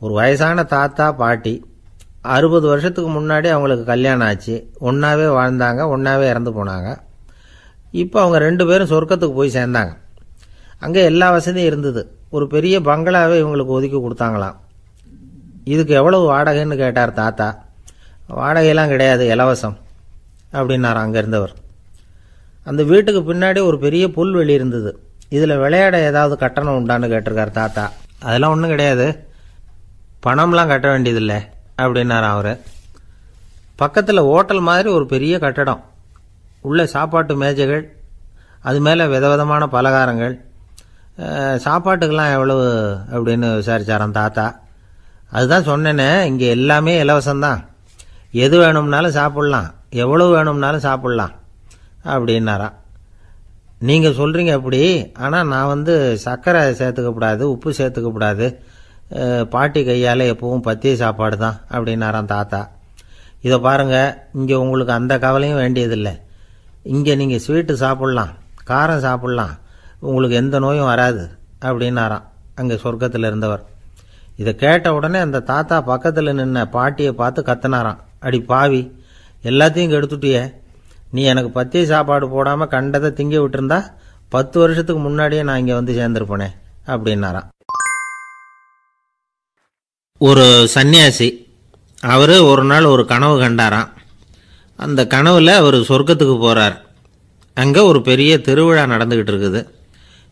ஒரு வயசான தாத்தா பாட்டி அறுபது வருஷத்துக்கு முன்னாடி அவங்களுக்கு கல்யாணம் ஆச்சு. ஒன்றாவே வாழ்ந்தாங்க ஒன்றாவே இறந்து போனாங்க. இப்போ அவங்க ரெண்டு பேரும் சொர்க்கத்துக்கு போய் சேர்ந்தாங்க. அங்கே எல்லா வசதியும் இருந்தது. ஒரு பெரிய பங்களாவே இவங்களுக்கு ஒதுக்கி கொடுத்தாங்களாம். இதுக்கு எவ்வளவு வாடகைன்னு கேட்டார் தாத்தா. வாடகையெல்லாம் கிடையாது இலவசம் அப்படின்னார் அங்கே இருந்தவர். அந்த வீட்டுக்கு பின்னாடி ஒரு பெரிய புல்வெளி இருந்தது. இதில் விளையாட ஏதாவது கட்டணம் உண்டான்னு கேட்டிருக்கார் தாத்தா. அதெல்லாம் ஒன்றும் கிடையாது. பணம்லாம் கட்ட வேண்டியதில்லை அப்படின்னார் அவர். பக்கத்தில் ஹோட்டல் மாதிரி ஒரு பெரிய கட்டடம். உள்ள சாப்பாட்டு மேஜைகள் அது மேலே விதவிதமான பலகாரங்கள். சாப்பாட்டுக்கெல்லாம் எவ்வளவு அப்படின்னு விசாரிச்சாராம் தாத்தா. அதுதான் சொன்னேனே இங்கே எல்லாமே இலவசம்தான். எது வேணும்னாலும் சாப்பிட்லாம் எவ்வளவு வேணும்னாலும் சாப்பிட்லாம் அப்படின்னாரா நீங்கள் சொல்கிறீங்க அப்படி ஆனால் நான் வந்து சர்க்கரை சேர்த்துக்கக்கூடாது உப்பு சேர்த்துக்கக்கூடாது பாட்டி கையால் எப்பவும் பத்திய சாப்பாடு தான் அப்படின்னாராம் தாத்தா. இதை பாருங்கள் இங்கே உங்களுக்கு அந்த கவலையும் வேண்டியதில்லை. இங்கே நீங்கள் ஸ்வீட்டு சாப்பிட்லாம் காரம் சாப்பிட்லாம் உங்களுக்கு எந்த நோயும் வராது அப்படின்னாராம் அங்கே சொர்க்கத்தில் இருந்தவர். இதை கேட்ட உடனே அந்த தாத்தா பக்கத்தில் நின்ன பாட்டியை பார்த்து கத்துனாராம். அடி பாவி எல்லாத்தையும் கெடுத்துட்டியே நீ எனக்கு பத்திய சாப்பாடு போடாமல் கண்டதை திங்க விட்டுருந்தா பத்து வருஷத்துக்கு முன்னாடியே நான் இங்கே வந்து சேர்ந்துருப்பேனே அப்படின்னாராம். ஒரு சன்னியாசி அவர் ஒரு நாள் ஒரு கனவு கண்டாராம். அந்த கனவில் அவர் சொர்க்கத்துக்கு போகிறார் அங்கே ஒரு பெரிய திருவிழா நடந்துக்கிட்டு இருக்குது.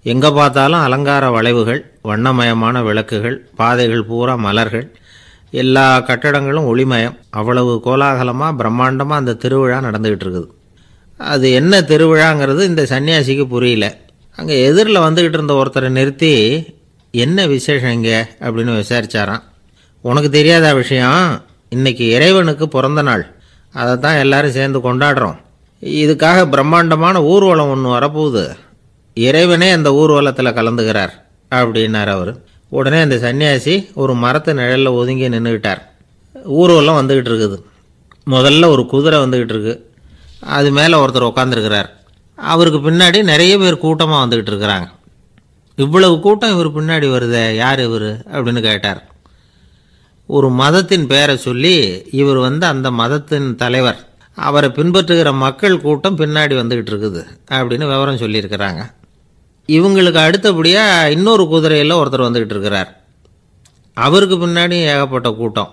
எங்கே பார்த்தாலும் அலங்கார வளைவுகள் வண்ணமயமான விளக்குகள் பாதைகள் பூரா மலர்கள். எல்லா கட்டடங்களும் ஒளிமயம். அவ்வளவு கோலாகலமாக பிரம்மாண்டமாக அந்த திருவிழா நடந்துக்கிட்டு இருக்குது. அது என்ன திருவிழாங்கிறது இந்த சன்னியாசிக்கு புரியல. அங்கே எதிரில் வந்துக்கிட்டு இருந்த ஒருத்தரை நிறுத்தி என்ன விசேஷம் இங்கே? அப்படின்னு விசாரிச்சாராம். உனக்கு தெரியாத விஷயம்? இன்னைக்கு இறைவனுக்கு பிறந்த நாள். அதை தான் எல்லாரும் சேர்ந்து கொண்டாடுறோம். இதுக்காக பிரம்மாண்டமான ஊர்வலம் ஒன்று வரப்போகுது. இறைவனே அந்த ஊர்வலத்தில் கலந்துக்கிறார் அப்படின்னார் அவர். உடனே அந்த சன்னியாசி ஒரு மரத்து நிழலில் ஒதுங்கி நின்றுக்கிட்டார் ஊர்வலம் வந்துக்கிட்டு இருக்குது. முதல்ல ஒரு குதிரை வந்துக்கிட்டு இருக்கு. அது மேலே ஒருத்தர் உட்காந்துருக்கிறார் அவருக்கு பின்னாடி நிறைய பேர் கூட்டமாக வந்துக்கிட்டு இருக்கிறாங்க. இவ்வளவு கூட்டம் இவர் பின்னாடி வருதே யார் இவர்? அப்படின்னு கேட்டார். ஒரு மதத்தின் பெயரை சொல்லி இவர் வந்து அந்த மதத்தின் தலைவர். அவரை பின்பற்றுகிற மக்கள் கூட்டம் பின்னாடி வந்துக்கிட்டு இருக்குது அப்படின்னு விவரம் சொல்லியிருக்கிறாங்க. இவங்களுக்கு அடுத்தபடியாக இன்னொரு குதிரையில் ஒருத்தர் வந்துக்கிட்டு இருக்கிறார். அவருக்கு பின்னாடி ஏகப்பட்ட கூட்டம்.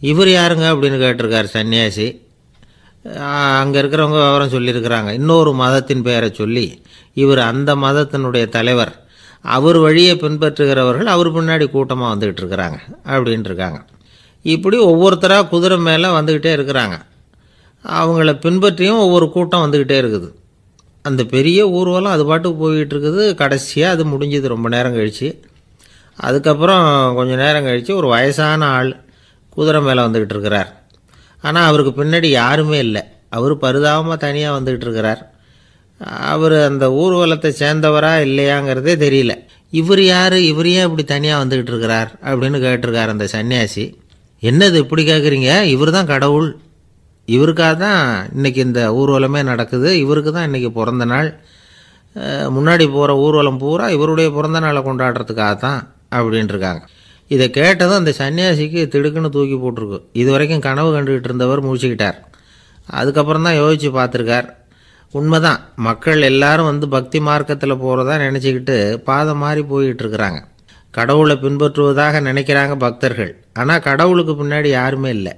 இவர் யாருங்க அப்படின்னு கேட்டிருக்கார் சன்னியாசி. அங்கே இருக்கிறவங்க விவரம் சொல்லியிருக்கிறாங்க. இன்னொரு மதத்தின் பெயரை சொல்லி இவர் அந்த மதத்தினுடைய தலைவர். அவர் வழியை பின்பற்றுகிறவர்கள் அவர் பின்னாடி கூட்டமாக வந்துக்கிட்டு இருக்கிறாங்க அப்படின்ட்டு இருக்காங்க. இப்படி ஒவ்வொருத்தராக குதிரை மேலே வந்துக்கிட்டே இருக்கிறாங்க. அவங்கள பின்பற்றியும் ஒவ்வொரு கூட்டம் வந்துக்கிட்டே இருக்குது. அந்த பெரிய ஊர்வலம் அது பாட்டுக்கு போய்கிட்டு இருக்குது. கடைசியாக அது முடிஞ்சது. ரொம்ப நேரம் கழித்து அதுக்கப்புறம் கொஞ்சம் நேரம் கழித்து ஒரு வயசான ஆள் குதிரை மேலே வந்துக்கிட்டு இருக்கிறார். ஆனால் அவருக்கு பின்னாடி யாருமே இல்லை. அவர் பரிதாபமாக தனியாக வந்துக்கிட்டு இருக்கிறார். அவர் அந்த ஊர்வலத்தை சேர்ந்தவரா இல்லையாங்கிறதே தெரியல. இவர் யார்? இவர் ஏன் இப்படி தனியாக வந்துக்கிட்டு இருக்கிறார்? அப்படின்னு கேட்டிருக்கார் அந்த சன்னியாசி. என்னது இப்படி கேட்குறீங்க இவர் தான் கடவுள். இவருக்காக தான் இன்றைக்கி இந்த ஊர்வலமே நடக்குது. இவருக்கு தான் இன்றைக்கி பிறந்த நாள். முன்னாடி போகிற ஊர்வலம் பூரா இவருடைய பிறந்த நாளை கொண்டாடுறதுக்காக தான் அப்படின்ட்டு இருக்காங்க இதை கேட்டதும் அந்த சன்னியாசிக்கு திடுக்குன்னு தூக்கி போட்டிருக்கு. இது வரைக்கும் கனவு கண்டுகிட்டு இருந்தவர் முடிச்சுக்கிட்டார் அதுக்கப்புறம் தான் யோசித்து பார்த்துருக்கார். உண்மைதான். மக்கள் எல்லாரும் வந்து பக்தி மார்க்கத்தில் போகிறதா நினச்சிக்கிட்டு பாதை மாறி போய்கிட்டு இருக்கிறாங்க கடவுளை பின்பற்றுவதாக நினைக்கிறாங்க பக்தர்கள். ஆனால் கடவுளுக்கு பின்னாடி யாருமே இல்லை.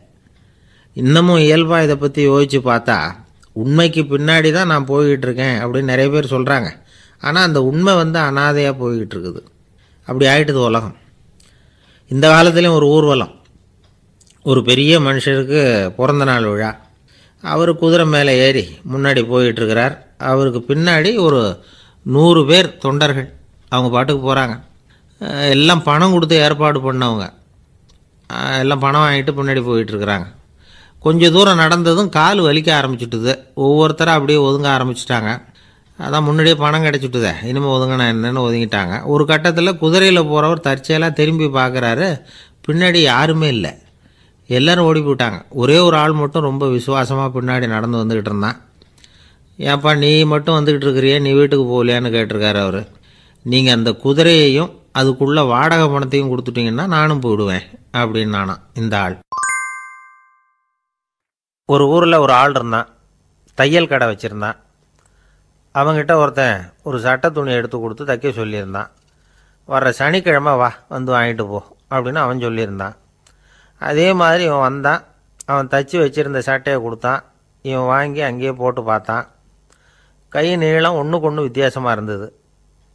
இன்னமும் இயல்பாக இதை பற்றி யோசித்து பார்த்தா உண்மைக்கு பின்னாடி தான் நான் போய்கிட்டு இருக்கேன் அப்படின்னு நிறைய பேர் சொல்கிறாங்க ஆனால் அந்த உண்மை வந்து அனாதையாக போய்கிட்டு இருக்குது அப்படி ஆயிட்டுது உலகம். இந்த காலத்துலேயும் ஒரு ஊர்வலம். ஒரு பெரிய மனுஷருக்கு பிறந்த நாள் விழா. அவர் குதிரை மேலே ஏறி முன்னாடி போயிட்டுருக்கிறார். அவருக்கு பின்னாடி ஒரு நூறு பேர் தொண்டர்கள் அவங்க பாட்டுக்கு போகிறாங்க எல்லாம் பணம் கொடுத்து ஏற்பாடு பண்ணவங்க. எல்லாம் பணம் வாங்கிட்டு பின்னாடி போயிட்டுருக்குறாங்க. கொஞ்சம் தூரம் நடந்ததும் கால் வலிக்க ஆரம்பிச்சுட்டுது. ஒவ்வொருத்தரும் அப்படியே ஒதுங்க ஆரம்பிச்சிட்டாங்க. அதான் முன்னாடியே பணம் கிடச்சிட்டுதே. இனிமேல் ஒதுங்கினா என்னன்னு ஒதுங்கிட்டாங்க. ஒரு கட்டத்தில் குதிரையில் போகிறவர் தற்செயலாக திரும்பி பார்க்குறாரு பின்னாடி யாருமே இல்லை. எல்லாரும் ஓடி போயிட்டாங்க. ஒரே ஒரு ஆள் மட்டும் ரொம்ப விசுவாசமாக பின்னாடி நடந்து வந்துக்கிட்டு இருந்தான். ஏன்ப்பா நீ மட்டும் வந்துக்கிட்டு இருக்கிறியே நீ வீட்டுக்கு போகலையான்னு கேட்டிருக்காரு அவர். நீங்கள் அந்த குதிரையையும் அதுக்குள்ள வாடகை பணத்தையும் கொடுத்துட்டிங்கன்னா நானும் போயிடுவேன் அப்படின்னு நானா இந்த ஆள். ஒரு ஊரில் ஒரு ஆள் இருந்தான். தையல் கடை வச்சுருந்தான். அவங்கிட்ட ஒருத்தன் ஒரு சட்டை துணி எடுத்து கொடுத்து தைக்க சொல்லியிருந்தான். வர்ற சனிக்கிழமை வா வந்து வாங்கிட்டு போ அப்படின்னு அவன் சொல்லியிருந்தான். அதே மாதிரி இவன் வந்தான். அவன் தச்சு வச்சுருந்த சட்டையை கொடுத்தான். இவன் வாங்கி அங்கேயே போட்டு பார்த்தான். கை நீளம் ஒன்றுக்கு ஒன்று வித்தியாசமாக இருந்தது.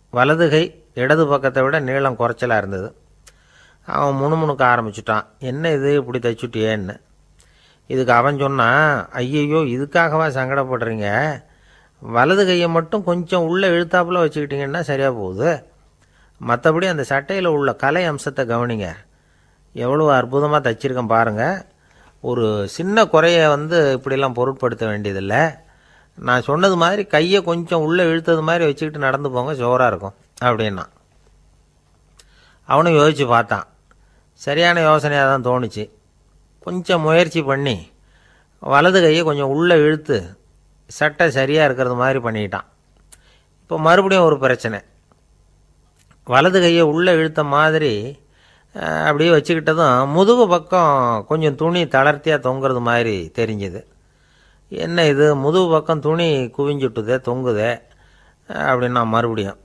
வலது கை இடது பக்கத்தை விட நீளம் குறைச்சலாக இருந்தது. அவன் முணுமுணுக்க ஆரம்பிச்சிட்டான். என்ன இது? இப்படி தைச்சுட்டியேன்னு? இதுக்கு அவன் சொன்னான் ஐயையோ இதுக்காகவா சங்கடப்படுறீங்க? வலது கையை மட்டும் கொஞ்சம் உள்ளே இழுத்தாப்புல வச்சுக்கிட்டிங்கன்னா சரியாக போகுது. மற்றபடி அந்த சட்டையில் உள்ள கலை அம்சத்தை கவனிங்க. எவ்வளோ அற்புதமாக தைச்சிருக்கேன் பாருங்கள் ஒரு சின்ன குறைய வந்து இப்படிலாம் பொருட்படுத்த வேண்டியதில்லை. நான் சொன்னது மாதிரி கையை கொஞ்சம் உள்ளே இழுத்தது மாதிரி வச்சுக்கிட்டு நடந்து போங்க ஜோராக இருக்கும் அப்படின்னா. அவனும் யோசித்து பார்த்தான். சரியான யோசனையாக தான் தோணுச்சு. கொஞ்சம் முயற்சி பண்ணி வலது கையை கொஞ்சம் உள்ளே இழுத்து சட்டை சரியாக இருக்கிறது மாதிரி பண்ணிக்கிட்டான் இப்போ மறுபடியும் ஒரு பிரச்சனை. வலது கையை உள்ளே இழுத்த மாதிரி அப்படியே வச்சுக்கிட்டதும் முதுகு பக்கம் கொஞ்சம் துணி தளர்த்தியாக தொங்குறது மாதிரி தெரிஞ்சுது. என்ன இது? முதுகு பக்கம் துணி குவிஞ்சுட்டுதே தொங்குதே அப்படின்னா மறுபடியும்.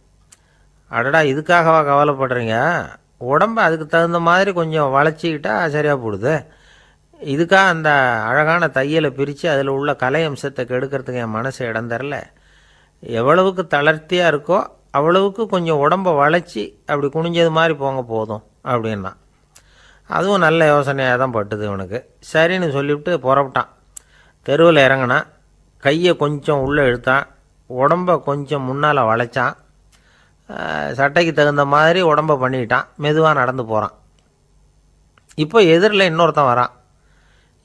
அடடா இதுக்காகவா கவலைப்படுறீங்க? உடம்ப அதுக்கு தகுந்த மாதிரி கொஞ்சம் வளைச்சிக்கிட்டா சரியாக போடுது. இதுக்காக அந்த அழகான தையலை பிரித்து அதில் உள்ள கலை அம்சத்தை கெடுக்கிறதுக்கு என் மனசு இடம் தரல. எவ்வளவுக்கு தளர்த்தியாக இருக்கோ அவ்வளவுக்கு கொஞ்சம் உடம்ப வளைச்சி அப்படி குனிஞ்சது மாதிரி போங்க போதும். அப்படின்னா. அதுவும் நல்ல யோசனையாக தான் பட்டுது இவனுக்கு. சரின்னு சொல்லிவிட்டு புறப்பட்டான். தெருவில் இறங்கினான் கையை கொஞ்சம் உள்ளே இழுத்தான். உடம்ப கொஞ்சம் முன்னால் வளைச்சான். சட்டைக்கு தகுந்த மாதிரி உடம்ப பண்ணிக்கிட்டான் மெதுவாக நடந்து போகிறான் இப்போ எதிரில் இன்னொருத்தன் வரான்.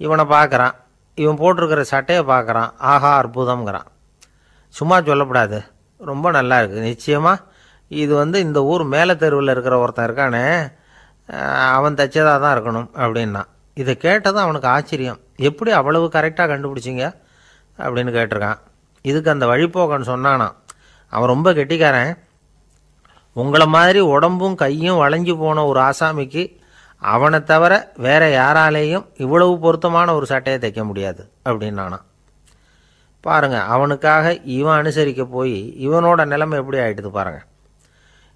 இவனை பார்க்குறான் இவன் போட்டிருக்கிற சட்டையை பார்க்குறான் ஆஹா அற்புதம்ங்கிறான். சும்மா சொல்லப்படாது. ரொம்ப நல்லா இருக்குது நிச்சயமாக இது வந்து இந்த ஊர் மேலே தெருவில் இருக்கிற ஒருத்தன் இருக்கானே. அவன் தைச்சதாக தான் இருக்கணும் அப்படின்னா. இதை கேட்டதும் அவனுக்கு ஆச்சரியம். எப்படி அவ்வளவு கரெக்டாக கண்டுபிடிச்சிங்க? அப்படின்னு கேட்டிருக்கான். இதுக்கு அந்த வழிபோக்கன்னு சொன்னானாம் அவன் ரொம்ப கெட்டிக்காரன். உங்களை மாதிரி உடம்பும் கையும் வளைஞ்சு போன ஒரு ஆசாமிக்கு அவனை தவிர வேற யாராலேயும் இவ்வளவு பொருத்தமான ஒரு சட்டையை தைக்க முடியாது அப்படின்னானா. பாருங்க அவனுக்காக இவன் அனுசரிக்க போய் இவனோட நிலைமை எப்படி ஆயிட்டுது பாருங்கள்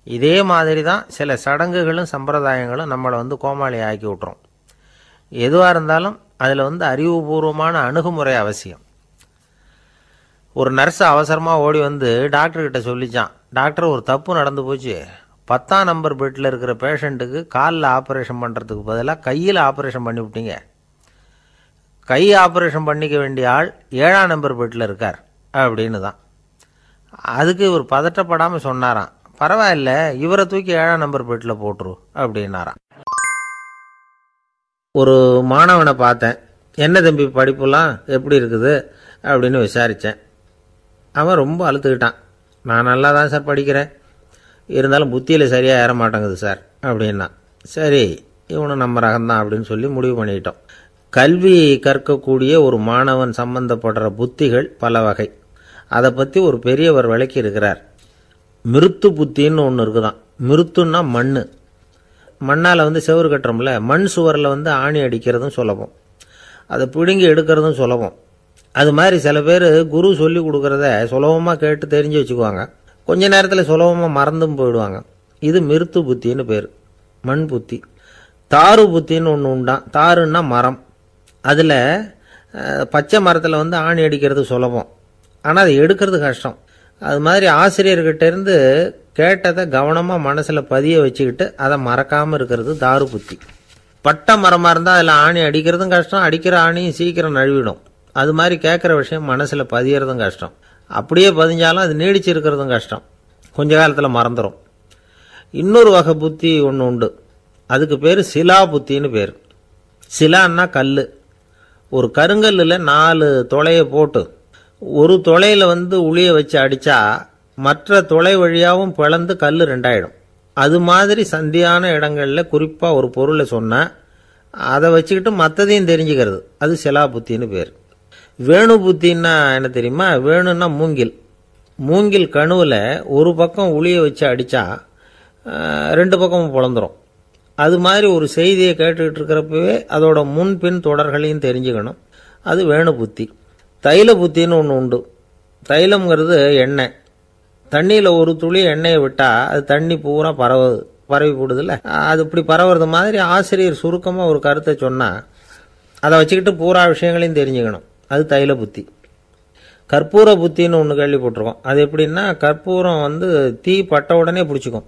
இதே மாதிரி தான் சில சடங்குகளும் சம்பிரதாயங்களும் நம்மளை வந்து கோமாளி ஆக்கி விட்றோம் எதுவாக இருந்தாலும் அதில் வந்து அறிவுபூர்வமான அணுகுமுறை அவசியம். ஒரு நர்ஸ் அவசரமாக ஓடி வந்து டாக்டர்கிட்ட சொல்லிச்சான் டாக்டர் ஒரு தப்பு நடந்து போச்சு. பத்தாம் நம்பர் பெட்டில் இருக்கிற பேஷண்ட்டுக்கு காலில் ஆப்ரேஷன் பண்ணுறதுக்கு பதிலாக கையில் ஆப்ரேஷன் பண்ணிவிட்டீங்க கை ஆப்ரேஷன் பண்ணிக்க வேண்டிய ஆள் ஏழாம் நம்பர் பெட்டில் இருக்கார் அப்படின்னு தான். அதுக்கு இவர் பதட்டப்படாமல் சொன்னாராம். பரவாயில்ல இவரை தூக்கி ஏழாம் நம்பர் பெட்டில் போட்டுரு அப்படின்னாராம். ஒரு மாணவனை பார்த்தேன். என்ன தம்பி படிப்புலாம் எப்படி இருக்குது? அப்படின்னு விசாரித்தேன் அவன் ரொம்ப அழுத்துக்கிட்டான். நான் நல்லா தான் சார் படிக்கிறேன். இருந்தாலும் புத்தியில் சரியாக ஏற மாட்டேங்குது சார் அப்படின்னா சரி இவனும் நம்ம ரகம்தான் அப்படின்னு சொல்லி முடிவு பண்ணிக்கிட்டோம் கல்வி கற்கக்கூடிய ஒரு மாணவன் சம்பந்தப்படுற புத்திகள் பல வகை அதை பற்றி ஒரு பெரியவர் விளக்கி இருக்கிறார் மிருத்து புத்தின்னு ஒன்று இருக்குதான். மிருத்துன்னா மண் மண்ணால் வந்து செவுறு கட்டுறோம்ல மண் சுவரில் வந்து ஆணி அடிக்கிறதும் சுலபம். அதை பிடுங்கி எடுக்கிறதும் சுலபம். அது மாதிரி சில பேர் குரு சொல்லி கொடுக்குறத சுலபமாக கேட்டு தெரிஞ்சு வச்சுக்குவாங்க. கொஞ்ச நேரத்தில் சுலபமாக மறந்தும் போயிடுவாங்க. இது மிருத்து புத்தின்னு பேர். மண் புத்தி. தாறு புத்தின்னு ஒன்று உண்டான் தாருன்னா மரம். அதில் பச்சை மரத்தில் வந்து ஆணி அடிக்கிறது சுலபம். ஆனால் அதை எடுக்கிறது கஷ்டம். அது மாதிரி ஆசிரியர்கிட்ட இருந்து கேட்டதை கவனமாக மனசில் பதிய வச்சுக்கிட்டு அதை மறக்காமல் இருக்கிறது தாரு புத்தி. பட்டை மரமாக இருந்தால் அதில் ஆணி அடிக்கிறதும் கஷ்டம் அடிக்கிற ஆணியும் சீக்கிரம் நழுவிடும். அது மாதிரி கேட்குற விஷயம் மனசில் பதியறதும் கஷ்டம். அப்படியே பதிஞ்சாலும் அது நீடிச்சு இருக்கிறதும் கஷ்டம். கொஞ்ச காலத்தில் மறந்துடும் இன்னொரு வகை புத்தி ஒன்று உண்டு. அதுக்கு பேர் சிலா புத்தின்னு பேர். சிலான்னா கல் ஒரு கருங்கல்லில் நாலு தொலையை போட்டு ஒரு தொலையில் வந்து உளிய வச்சு அடித்தா மற்ற தொலை வழியாகவும் பிளந்து கல் ரெண்டாயிடும். அது மாதிரி சந்தியான இடங்களில் குறிப்பாக ஒரு பொருளை சொன்னால் அதை வச்சுக்கிட்டு மற்றதையும் தெரிஞ்சுக்கிறது. அது சிலா புத்தின்னு பேர். வேணு புத்தின்னா என்ன தெரியுமா? வேணுன்னா மூங்கில். மூங்கில் கணுவில் ஒரு பக்கம் உளிய வச்சு அடித்தா ரெண்டு பக்கமும் பிளந்துரும். அது மாதிரி ஒரு செய்தியை கேட்டுக்கிட்டு இருக்கிறப்பவே அதோட முன்பின் தொடர்களையும் தெரிஞ்சுக்கணும். அது வேணு புத்தி தைல புத்தின்னு ஒன்று உண்டு. தைலம்ங்கிறது எண்ணெய். தண்ணியில் ஒரு துளி எண்ணெயை விட்டால் அது தண்ணி பூரா பரவுது பரவி போடுதுல்ல? அது இப்படி பரவுறது மாதிரி ஆசிரியர் சுருக்கமாக ஒரு கருத்தை சொன்னால் அதை வச்சுக்கிட்டு பூரா விஷயங்களையும் தெரிஞ்சுக்கணும். அது தைல புத்தி. கற்பூர புத்தின்னு ஒன்று கேள்விப்பட்டிருக்கோம். அது எப்படின்னா கற்பூரம் வந்து தீ பட்ட உடனே பிடிச்சிக்கும்.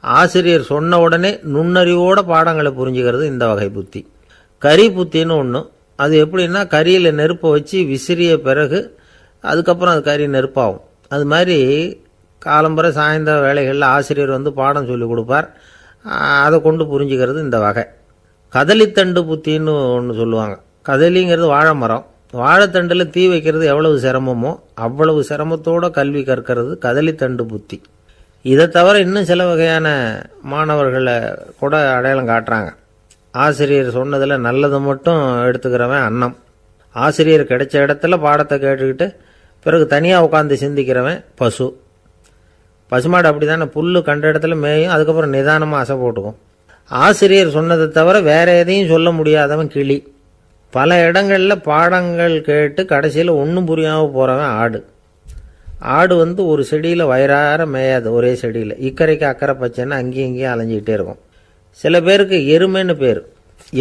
ஆசிரியர் சொன்ன உடனே நுண்ணறிவோட பாடங்களை புரிஞ்சுக்கிறது இந்த வகை புத்தி. கரி புத்தின்னு ஒன்று அது எப்படின்னா கரியில் நெருப்பை வச்சு விசிறிய பிறகு அதுக்கப்புறம் அது கறி நெருப்பாகும். அது மாதிரி காலம்பரை சாயந்தர வேலைகளில் ஆசிரியர் வந்து பாடம் சொல்லி கொடுப்பார். அதை கொண்டு புரிஞ்சுக்கிறது இந்த வகை. கதலித்தண்டு புத்தின்னு ஒன்று சொல்லுவாங்க. கதலிங்கிறது வாழை மரம் வாழைத்தண்டில் தீ வைக்கிறது எவ்வளவு சிரமமோ அவ்வளவு சிரமத்தோட கல்வி கற்கிறது கதலித்தண்டு புத்தி. இதை தவிர இன்னும் சில வகையான மாணவர்களை கூட அடையாளம் காட்டுறாங்க. ஆசிரியர் சொன்னதில் நல்லது மட்டும் எடுத்துக்கிறவன் அன்னம் ஆசிரியர் கிடைச்ச இடத்துல பாடத்தை கேட்டுக்கிட்டு பிறகு தனியாக உட்காந்து சிந்திக்கிறவன் பசு. பசுமாடு அப்படி தானே புல்லு கண்ட இடத்துல மேயும் அதுக்கப்புறம் நிதானமாக அசை போட்டுக்கும். ஆசிரியர் சொன்னதை தவிர வேற எதையும் சொல்ல முடியாதவன் கிளி. பல இடங்களில் பாடங்கள் கேட்டு கடைசியில் ஒன்றும் புரியாமல் போகிறவன் ஆடு. ஆடு வந்து ஒரு செடியில் வயிறார மேயாது ஒரே செடியில். இக்கரைக்கு அக்கறை பச்சைன்னா அங்கேயும் இங்கேயும் அலைஞ்சிக்கிட்டே இருக்கும். சில பேருக்கு எருமைன்னு பேர்.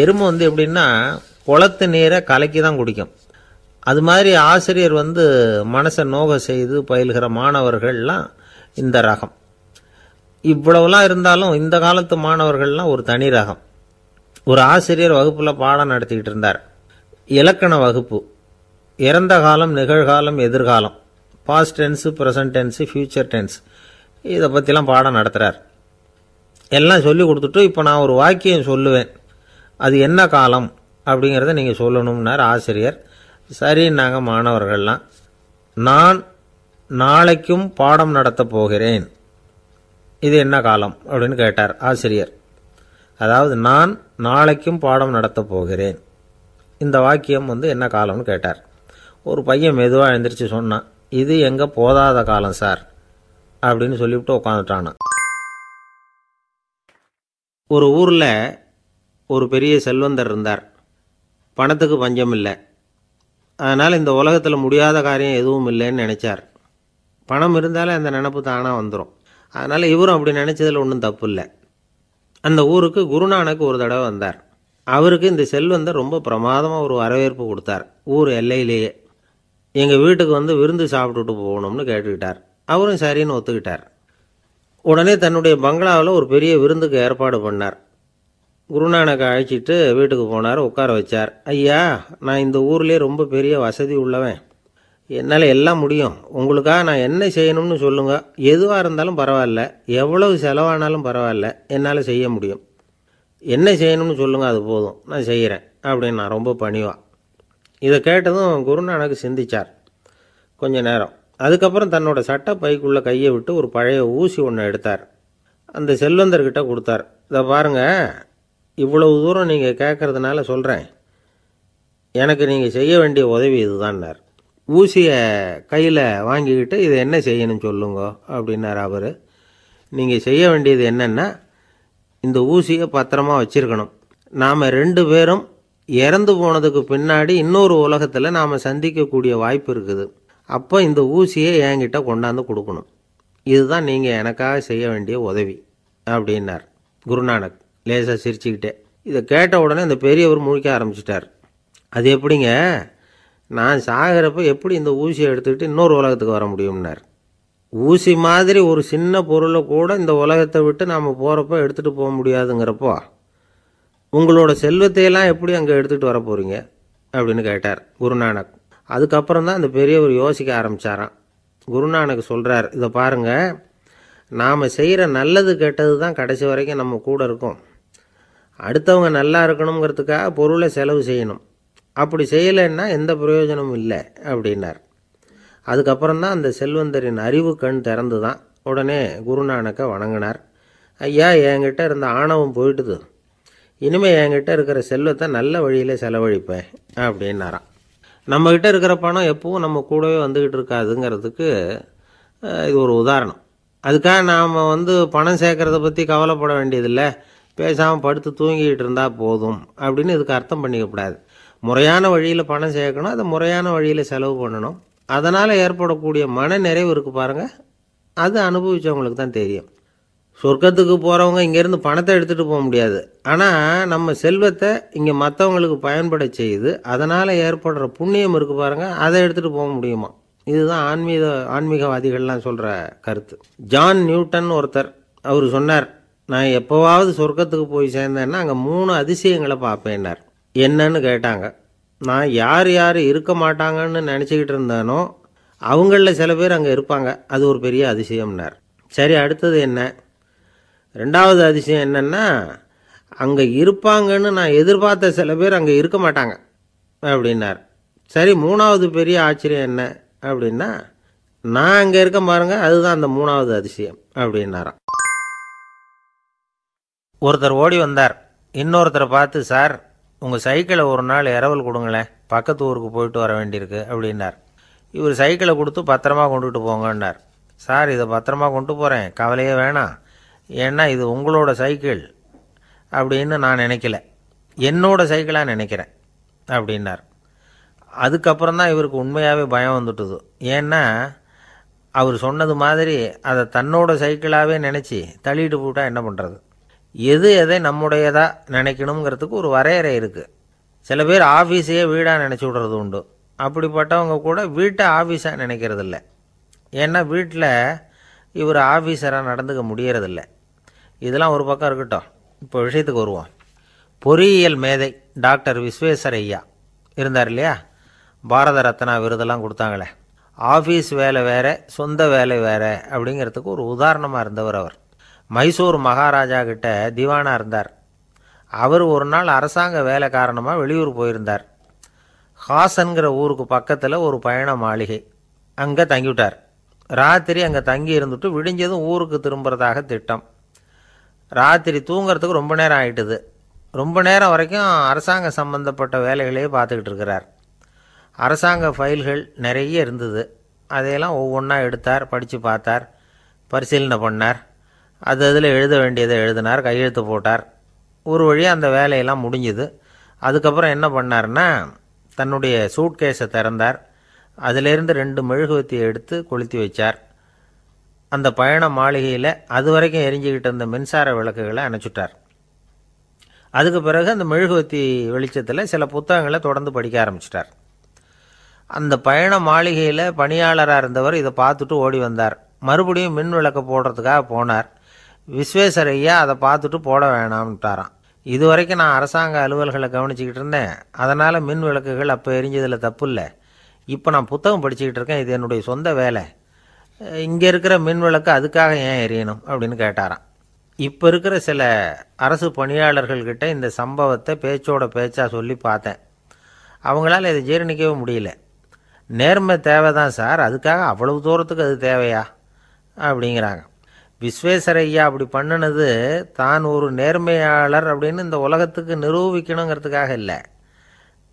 எருமை வந்து எப்படின்னா குளத்து நீரை கலக்கி தான் குடிக்கும். அது மாதிரி ஆசிரியர் வந்து மனசை நோக செய்து பயில்கிற மாணவர்கள்லாம் இந்த ரகம். இவ்வளவுலாம் இருந்தாலும் இந்த காலத்து மாணவர்கள்லாம் ஒரு தனி ரகம். ஒரு ஆசிரியர் வகுப்பில் பாடம் நடத்திக்கிட்டு இருந்தார். இலக்கண வகுப்பு. இறந்த காலம் நிகழ்காலம் எதிர்காலம். Past tense present tense future tense இதை பற்றிலாம் பாடம் நடத்துகிறார் எல்லாம் சொல்லி கொடுத்துட்டு இப்போ நான் ஒரு வாக்கியம் சொல்லுவேன். அது என்ன காலம்? அப்படிங்கிறத நீங்கள் சொல்லணும்னார் ஆசிரியர். சரின்னாங்க மாணவர்கள்லாம். நான் நாளைக்கும் பாடம் நடத்தப் போகிறேன். இது என்ன காலம்? அப்படின்னு கேட்டார் ஆசிரியர். அதாவது நான் நாளைக்கும் பாடம் நடத்தப் போகிறேன். இந்த வாக்கியம் வந்து என்ன காலம்னு கேட்டார். ஒரு பையன் மெதுவாக எழுந்திரிச்சு சொன்னான் இது எங்கே போதாத காலம் சார்? அப்படின்னு சொல்லிவிட்டு உட்காந்துட்டானான் ஒரு ஊரில் ஒரு பெரிய செல்வந்தர் இருந்தார். பணத்துக்கு பஞ்சம் இல்லை. அதனால் இந்த உலகத்தில் முடியாத காரியம் எதுவும் இல்லைன்னு நினச்சார். பணம் இருந்தாலே அந்த நினப்பு தானாக வந்துடும் அதனால் இவரும் அப்படி நினச்சதில் ஒன்றும் தப்பு இல்லை. அந்த ஊருக்கு குருநானக் ஒரு தடவை வந்தார். அவருக்கு இந்த செல்வந்தர் ரொம்ப பிரமாதமாக ஒரு வரவேற்பு கொடுத்தார். ஊர் எல்லையிலேயே. எங்கள் வீட்டுக்கு வந்து விருந்து சாப்பிட்டுட்டு போகணும்னு கேட்டுக்கிட்டார். அவரும் சரின்னு ஒத்துக்கிட்டார். உடனே தன்னுடைய பங்களாவில் ஒரு பெரிய விருந்துக்கு ஏற்பாடு பண்ணார். குருநானக்கை அழைச்சிட்டு வீட்டுக்கு போனார் உட்கார வச்சார். ஐயா நான் இந்த ஊர்லேயே ரொம்ப பெரிய வசதி உள்ளவன். என்னால் எல்லாம் முடியும். உங்களுக்காக நான் என்ன செய்யணும்னு சொல்லுங்கள் எதுவாக இருந்தாலும் பரவாயில்ல. எவ்வளவு செலவானாலும் பரவாயில்ல. என்னால் செய்ய முடியும். என்ன செய்யணும்னு சொல்லுங்கள் அது போதும். நான் செய்கிறேன் அப்படின்னு நான் ரொம்ப பணிவா. இதை கேட்டதும் குருநானக்கு சிந்திச்சார். கொஞ்ச நேரம். அதுக்கப்புறம் தன்னோட சட்டை பைக்குள்ளே கையை விட்டு ஒரு பழைய ஊசி ஒன்று எடுத்தார். அந்த செல்வந்தர்கிட்ட கொடுத்தார். இதை பாருங்க இவ்வளவு தூரம் நீங்கள் கேட்குறதுனால சொல்கிறேன் எனக்கு நீங்கள் செய்ய வேண்டிய உதவி இதுதான்னார். ஊசியை கையில் வாங்கிக்கிட்டு இதை என்ன செய்யணும் சொல்லுங்க அப்படின்னார் அவர். நீங்கள் செய்ய வேண்டியது என்னென்னா இந்த ஊசியை பத்திரமா வச்சுருக்கணும். நாம் ரெண்டு பேரும் இறந்து போனதுக்கு பின்னாடி இன்னொரு உலகத்தில் நாம் சந்திக்கக்கூடிய வாய்ப்பு இருக்குது. அப்போ இந்த ஊசியை என்கிட்ட கொண்டாந்து கொடுக்கணும். இதுதான் நீங்கள் எனக்காக செய்ய வேண்டிய உதவி அப்படின்னார். குருநானக் லேசாக சிரிச்சுக்கிட்டே. இதை கேட்ட உடனே இந்த பெரியவர் முழிக்க ஆரம்பிச்சிட்டார். அது எப்படிங்க? நான் சாகிறப்ப எப்படி இந்த ஊசியை எடுத்துக்கிட்டு இன்னொரு உலகத்துக்கு வர முடியும்னார்? ஊசி மாதிரி ஒரு சின்ன பொருளை கூட இந்த உலகத்தை விட்டு நாம் போகிறப்ப எடுத்துகிட்டு போக முடியாதுங்கிறப்போ உங்களோட செல்வத்தையெல்லாம் எப்படி அங்கே எடுத்துகிட்டு வர போகிறீங்க அப்படின்னு கேட்டார் குருநானக். அதுக்கப்புறம் தான் அந்த பெரியவர் யோசிக்க ஆரம்பித்தாராம் குருநானக் சொல்கிறார் இதை பாருங்கள் நாம் செய்கிற நல்லது கெட்டது தான் கடைசி வரைக்கும் நம்ம கூட இருக்கும். அடுத்தவங்க நல்லா இருக்கணுங்கிறதுக்காக பொருளை செலவு செய்யணும். அப்படி செய்யலைன்னா எந்த பிரயோஜனமும் இல்லை அப்படின்னார். அதுக்கப்புறம் தான் அந்த செல்வந்தரின் அறிவு கண் திறந்து தான் உடனே குருநானக்கை வணங்கினார். ஐயா என்கிட்ட இருந்த ஆணவம் போயிட்டுது. இனிமேல் என்கிட்ட இருக்கிற செல்வத்தை நல்ல வழியில் செலவழிப்பேன் அப்படின்னாராம். நம்மக்கிட்ட இருக்கிற பணம் எப்பவும் நம்ம கூடவே வந்துக்கிட்டு இருக்காதுங்கிறதுக்கு இது ஒரு உதாரணம். அதுக்காக நாம் வந்து பணம் சேர்க்குறத பற்றி கவலைப்பட வேண்டியதில்லை. பேசாமல் படுத்து தூங்கிக்கிட்டு இருந்தால் போதும் அப்படின்னு இதுக்கு அர்த்தம் பண்ணிக்கக்கூடாது முறையான வழியில் பணம் சேர்க்கணும் அதை முறையான வழியில் செலவு பண்ணணும். அதனால் ஏற்படக்கூடிய மன நிறைவு இருக்குது பாருங்கள் அது அனுபவித்தவங்களுக்கு தான் தெரியும். சொர்க்கத்துக்கு போகிறவங்க இங்கேருந்து பணத்தை எடுத்துகிட்டு போக முடியாது. ஆனால் நம்ம செல்வத்தை இங்கே மற்றவங்களுக்கு பயன்பட செய்து அதனால் ஏற்படுற புண்ணியம் இருக்குது பாருங்கள் அதை எடுத்துகிட்டு போக முடியுமா? இதுதான் ஆன்மீக ஆன்மீகவாதிகள்லாம் சொல்கிற கருத்து. ஜான் நியூட்டன் ஒருத்தர் அவர் சொன்னார் நான் எப்போவாவது சொர்க்கத்துக்கு போய் சேர்ந்தேன்னா அங்கே மூணு அதிசயங்களை பார்ப்பேன்னார். என்னன்னு கேட்டாங்க. நான் யார் யார் இருக்க மாட்டாங்கன்னு நினச்சிக்கிட்டு இருந்தேனோ அவங்களில் சில பேர் அங்கே இருப்பாங்க. அது ஒரு பெரிய அதிசயம்னார். சரி அடுத்தது என்ன? ரெண்டாவது அதிசயம் என்னென்னா அங்கே இருப்பாங்கன்னு நான் எதிர்பார்த்த சில பேர் அங்கே இருக்க மாட்டாங்க அப்படின்னார். சரி மூணாவது பெரிய ஆச்சரியம் என்ன அப்படின்னா நான் அங்கே இருக்க பாருங்க அதுதான் அந்த மூணாவது அதிசயம் அப்படின்னாராம். ஒருத்தர் ஓடி வந்தார். இன்னொருத்தரை பார்த்து சார் உங்கள் சைக்கிளை ஒரு நாள் இரவல் கொடுங்களேன். பக்கத்து ஊருக்கு போயிட்டு வர வேண்டியிருக்கு அப்படின்னார். இவர் சைக்கிளை கொடுத்து பத்திரமா கொண்டுட்டு போங்கன்னார். சார் இதை பத்திரமா கொண்டு போகிறேன் கவலையே வேணாம். ஏன்னா இது உங்களோட சைக்கிள் அப்படின்னு நான் நினைக்கல. என்னோட சைக்கிளாக நினைக்கிறேன் அப்படின்னார். அதுக்கப்புறம் தான் இவருக்கு உண்மையாகவே பயம் வந்துட்டுது. ஏன்னா அவர் சொன்னது மாதிரி அதை தன்னோட சைக்கிளாகவே நினச்சி தள்ளிட்டு போட்டால் என்ன பண்ணுறது எது எதை நம்முடையதாக நினைக்கணுங்கிறதுக்கு ஒரு வரையறை இருக்குது சில பேர் ஆஃபீஸையே வீடாக நினச்சி விடுறது உண்டு. அப்படிப்பட்டவங்க கூட வீட்டை ஆஃபீஸாக நினைக்கிறதில்ல. ஏன்னா வீட்டில் இவர் ஆஃபீஸராக நடந்துக்க முடியறதில்ல. இதெல்லாம் ஒரு பக்கம் இருக்கட்டும். இப்போ விஷயத்துக்கு வருவோம். பொறியியல் மேதை டாக்டர் விஸ்வேஸ்வரய்யா இருந்தார் இல்லையா? பாரத ரத்னா விருதெல்லாம் கொடுத்தாங்களே. ஆஃபீஸ் வேலை வேறு சொந்த வேலை வேறு அப்படிங்கிறதுக்கு ஒரு உதாரணமாக இருந்தவர் அவர். மைசூர் மகாராஜா கிட்ட திவானாக இருந்தார். அவர் ஒரு நாள் அரசாங்க வேலை காரணமாக வெளியூர் போயிருந்தார். ஹாசன்கிற ஊருக்கு பக்கத்தில் ஒரு பயண மாளிகை. அங்கே தங்கிவிட்டார். ராத்திரி அங்கே தங்கி இருந்துட்டு விடிஞ்சதும் ஊருக்கு திரும்புறதாக திட்டம். ராத்திரி தூங்கிறதுக்கு ரொம்ப நேரம் ஆயிட்டுது. ரொம்ப நேரம் வரைக்கும் அரசாங்க சம்பந்தப்பட்ட வேலைகளையே பார்த்துக்கிட்டு இருக்கிறார். அரசாங்க ஃபைல்கள் நிறைய இருந்தது. அதையெல்லாம் ஒவ்வொன்றா எடுத்தார் படித்து பார்த்தார் பரிசீலனை பண்ணார். அது அதில் எழுத வேண்டியதை எழுதினார் கையெழுத்து போட்டார். ஒரு வழியாக அந்த வேலையெல்லாம் முடிஞ்சுது. அதுக்கப்புறம் என்ன பண்ணார்னா தன்னுடைய சூட்கேஸை திறந்தார். அதிலிருந்து ரெண்டு மெழுகுவத்தியை எடுத்து கொளுத்தி வச்சார். அந்த பயண மாளிகையில் அது வரைக்கும் எரிஞ்சுக்கிட்டு இருந்த மின்சார விளக்குகளை அணைச்சுட்டார். அதுக்கு பிறகு அந்த மெழுகுவத்தி வெளிச்சத்தில் சில புத்தகங்களை தொடர்ந்து படிக்க ஆரம்பிச்சிட்டார். அந்த பயண மாளிகையில் பணியாளராக இருந்தவர் இதை பார்த்துட்டு ஓடி வந்தார். மறுபடியும் மின் விளக்கு போடுறதுக்காக போனார். விஸ்வேஸ்வர ஐயா அதை பார்த்துட்டு போட வேணாம்ட்டாராம். இது வரைக்கும் நான் அரசாங்க அலுவல்களை கவனிச்சிக்கிட்டு இருந்தேன். அதனால் மின் விளக்குகள் அப்போ எரிஞ்சதில் தப்பு இல்லை. இப்போ நான் புத்தகம் படிச்சுக்கிட்டு இருக்கேன். இது என்னுடைய சொந்த வேலை. இங்கே இருக்கிற மின் விளக்கு அதுக்காக ஏன் எரியணும் அப்படின்னு கேட்டாராம். இப்போ இருக்கிற சில அரசு பணியாளர்கள்கிட்ட இந்த சம்பவத்தை பேச்சோட பேச்சாக சொல்லி பார்த்தேன். அவங்களால இதை ஜீரணிக்கவே முடியல. நேர்மை தேவை தான் சார். அதுக்காக அவ்வளவு தூரத்துக்கு அது தேவையா? அப்படிங்கிறாங்க. விஸ்வேஸ்வரய்யா அப்படி பண்ணினது தான் ஒரு நேர்மையாளர் அப்படின்னு இந்த உலகத்துக்கு நிரூபிக்கணுங்கிறதுக்காக இல்லை.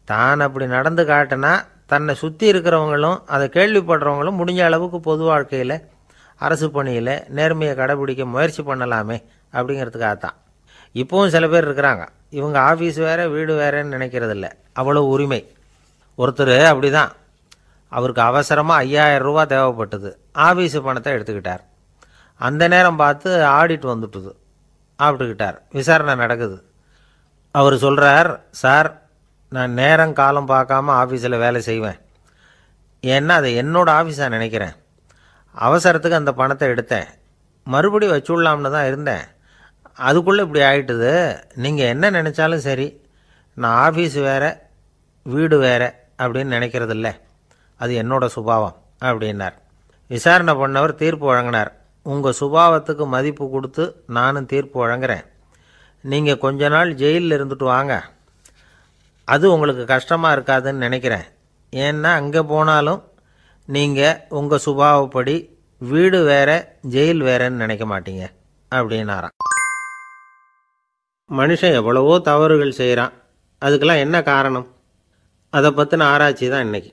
தான் அப்படி நடந்து காட்டினா தன்னை சுற்றி இருக்கிறவங்களும் அதை கேள்விப்படுறவங்களும் முடிஞ்ச அளவுக்கு பொது வாழ்க்கையில் அரசு பணியில் நேர்மையை கடைபிடிக்க முயற்சி பண்ணலாமே அப்படிங்கிறதுக்காக தான் இப்போவும் சில பேர் இருக்கிறாங்க. இவங்க ஆஃபீஸ் வேறு வீடு வேறேன்னு நினைக்கிறதில்ல. அவ்வளோ உரிமை. ஒருத்தர் அப்படி தான் அவருக்கு அவசரமாக ஐயாயிரம் ரூபா தேவைப்பட்டது. ஆஃபீஸு பணத்தை எடுத்துக்கிட்டார். அந்த நேரம் பார்த்து ஆடிட் வந்துட்டுது. ஆப்பிட்டுக்கிட்டார். விசாரணை நடக்குது. அவர் சொல்கிறார் சார் நான் நேரம் காலம் பார்க்காம ஆஃபீஸில் வேலை செய்வேன். ஏன்னா அதை என்னோடய ஆஃபீஸாக நினைக்கிறேன். அவசரத்துக்கு அந்த பணத்தை எடுத்தேன். மறுபடி வச்சுடலாம்னு தான் இருந்தேன். அதுக்குள்ளே இப்படி ஆயிட்டுது. நீங்கள் என்ன நினச்சாலும் சரி நான் ஆஃபீஸ் வேறு வீடு வேறு அப்படின்னு நினைக்கிறதில்ல. அது என்னோட சுபாவம் அப்படின்னார். விசாரணை பண்ணவர் தீர்ப்பு வழங்கினார். உங்கள் சுபாவத்துக்கு மதிப்பு கொடுத்து நானும் தீர்ப்பு வழங்குறேன். நீங்கள் கொஞ்ச நாள் ஜெயிலில் இருந்துட்டு வாங்க. அது உங்களுக்கு கஷ்டமாக இருக்காதுன்னு நினைக்கிறேன். ஏன்னா அங்கே போனாலும் நீங்கள் உங்கள் சுபாவப்படி வீடு வேற ஜெயில் வேறன்னு நினைக்க மாட்டீங்க அப்படின்னாராம். மனுஷன் எவ்வளவோ தவறுகள் செய்கிறான் அதுக்கெல்லாம் என்ன காரணம்? அதை பற்றின ஆராய்ச்சி தான் இன்னைக்கு.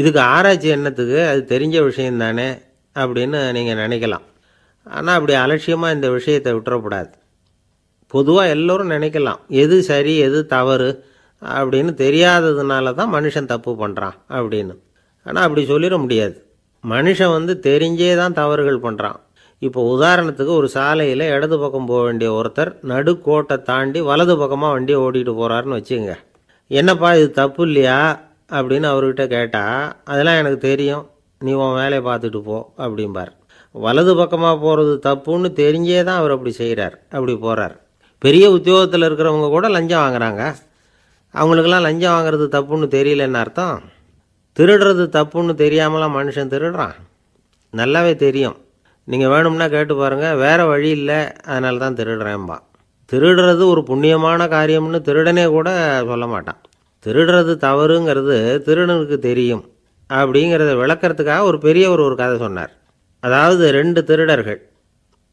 இதுக்கு ஆராய்ச்சி என்னத்துக்கு? அது தெரிஞ்ச விஷயம் தானே அப்படின்னு நீங்கள் நினைக்கலாம். ஆனால் அப்படி அலட்சியமாக இந்த விஷயத்தை விட்டுறக்கூடாது. பொதுவாக எல்லோரும் நினைக்கலாம். எது சரி எது தவறு? அப்படின்னு தெரியாததுனால தான் மனுஷன் தப்பு பண்ணுறான் அப்படின்னு. ஆனால் அப்படி சொல்லிட முடியாது. மனுஷன் வந்து தெரிஞ்சே தான் தவறுகள் பண்ணுறான் இப்போ உதாரணத்துக்கு ஒரு சாலையில் இடது பக்கம் போக வேண்டிய ஒருத்தர் நடுக்கோட்டை தாண்டி வலது பக்கமாக வண்டியை ஓட்டிகிட்டு போகிறாருன்னு வச்சுங்க என்னப்பா இது தப்பு இல்லையா? அப்படின்னு அவர்கிட்ட கேட்டால் அதெல்லாம் எனக்கு தெரியும். நீ உன் வேலையை பார்த்துட்டு போ அப்படிம்பார். வலது பக்கமாக போகிறது தப்புன்னு தெரிஞ்சே தான் அவர் அப்படி செய்கிறார் அப்படி போகிறார் பெரிய உத்தியோகத்தில் இருக்கிறவங்க கூட லஞ்சம் வாங்குறாங்க. அவங்களுக்கெல்லாம் லஞ்சம் வாங்குறது தப்புன்னு தெரியலன்னு அர்த்தம். திருடுறது தப்புன்னு தெரியாமலாம் மனுஷன் திருடுறான். நல்லாவே தெரியும். நீங்கள் வேணும்னா கேட்டு பாருங்கள் வேறு வழி இல்லை. அதனால தான் திருடுறேன்பா. திருடுறது ஒரு புண்ணியமான காரியம்னு திருடனே கூட சொல்ல மாட்டான். திருடுறது தவறுங்கிறது திருடனுக்கு தெரியும். அப்படிங்கிறத விளக்கிறதுக்காக ஒரு பெரியவர் ஒரு கதை சொன்னார். அதாவது ரெண்டு திருடர்கள்.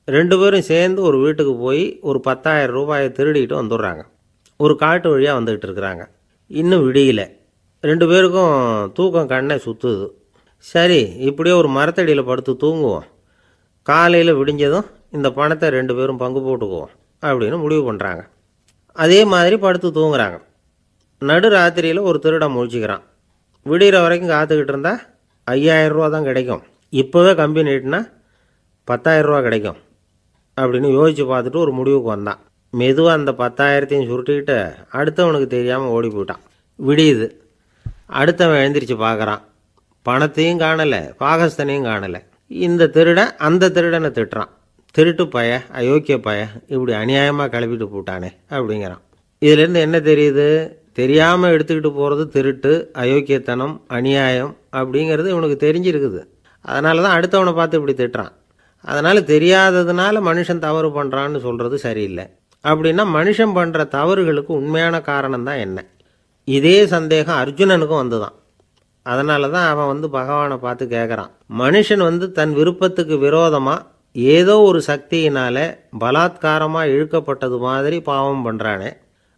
ரெண்டு பேரும் சேர்ந்து ஒரு வீட்டுக்கு போய் ஒரு பத்தாயிரம் ரூபாயை திருடிட்டு வந்துடுறாங்க. ஒரு காட்டு வழியாக வந்துக்கிட்டு இருக்கிறாங்க. இன்னும் விடியல. ரெண்டு பேருக்கும் தூக்கம் கண்ணை சுற்றுது சரி இப்படியே ஒரு மரத்தடியில் படுத்து தூங்குவோம். காலையில் விடிஞ்சதும் இந்த பணத்தை ரெண்டு பேரும் பங்கு போட்டுக்குவோம் அப்படின்னு முடிவு பண்ணுறாங்க அதே மாதிரி படுத்து தூங்குறாங்க. நடு ராத்திரியில் ஒரு திருடம் முழிச்சிக்கிறான். விடிகிற வரைக்கும் காத்துக்கிட்டு இருந்தா ஐயாயிரம் ரூபா தான் கிடைக்கும். இப்போவே கம்பி நீட்டினா பத்தாயிரம் ரூபா கிடைக்கும் அப்படின்னு யோசித்து பார்த்துட்டு ஒரு முடிவுக்கு வந்தான். மெதுவாக அந்த பத்தாயிரத்தையும் சுருட்டிக்கிட்டு அடுத்தவனுக்கு தெரியாமல் ஓடி போயிட்டான். விடியுது. அடுத்தவன் எழுந்திரிச்சு பார்க்குறான் பணத்தையும் காணலை பாகஸ்தனையும் காணலை. இந்த திருடன் அந்த திருடனை திட்டுறான். திருட்டு பய அயோக்கிய பய இப்படி அநியாயமாக கிளப்பிட்டு போட்டானே அப்படிங்கிறான். இதுலேருந்து என்ன தெரியுது? தெரியாமல் எடுத்துக்கிட்டு போகிறது திருட்டு அயோக்கியத்தனம் அநியாயம் அப்படிங்கிறது இவனுக்கு தெரிஞ்சிருக்குது. அதனால தான் அடுத்தவனை பார்த்து இப்படி திட்டுறான். அதனால் தெரியாததுனால மனுஷன் தவறு பண்ணுறான்னு சொல்கிறது சரியில்லை. அப்படின்னா மனுஷன் பண்ணுற தவறுகளுக்கு உண்மையான காரணம் தான் என்ன? இதே சந்தேகம் அர்ஜுனனுக்கும் வந்துதான். அதனால தான் அவன் வந்து பகவானை பார்த்து கேட்குறான் மனுஷன் வந்து தன் விருப்பத்துக்கு விரோதமாக ஏதோ ஒரு சக்தியினால பலாத்காரமாக இழுக்கப்பட்டது மாதிரி பாவம் பண்ணுறானே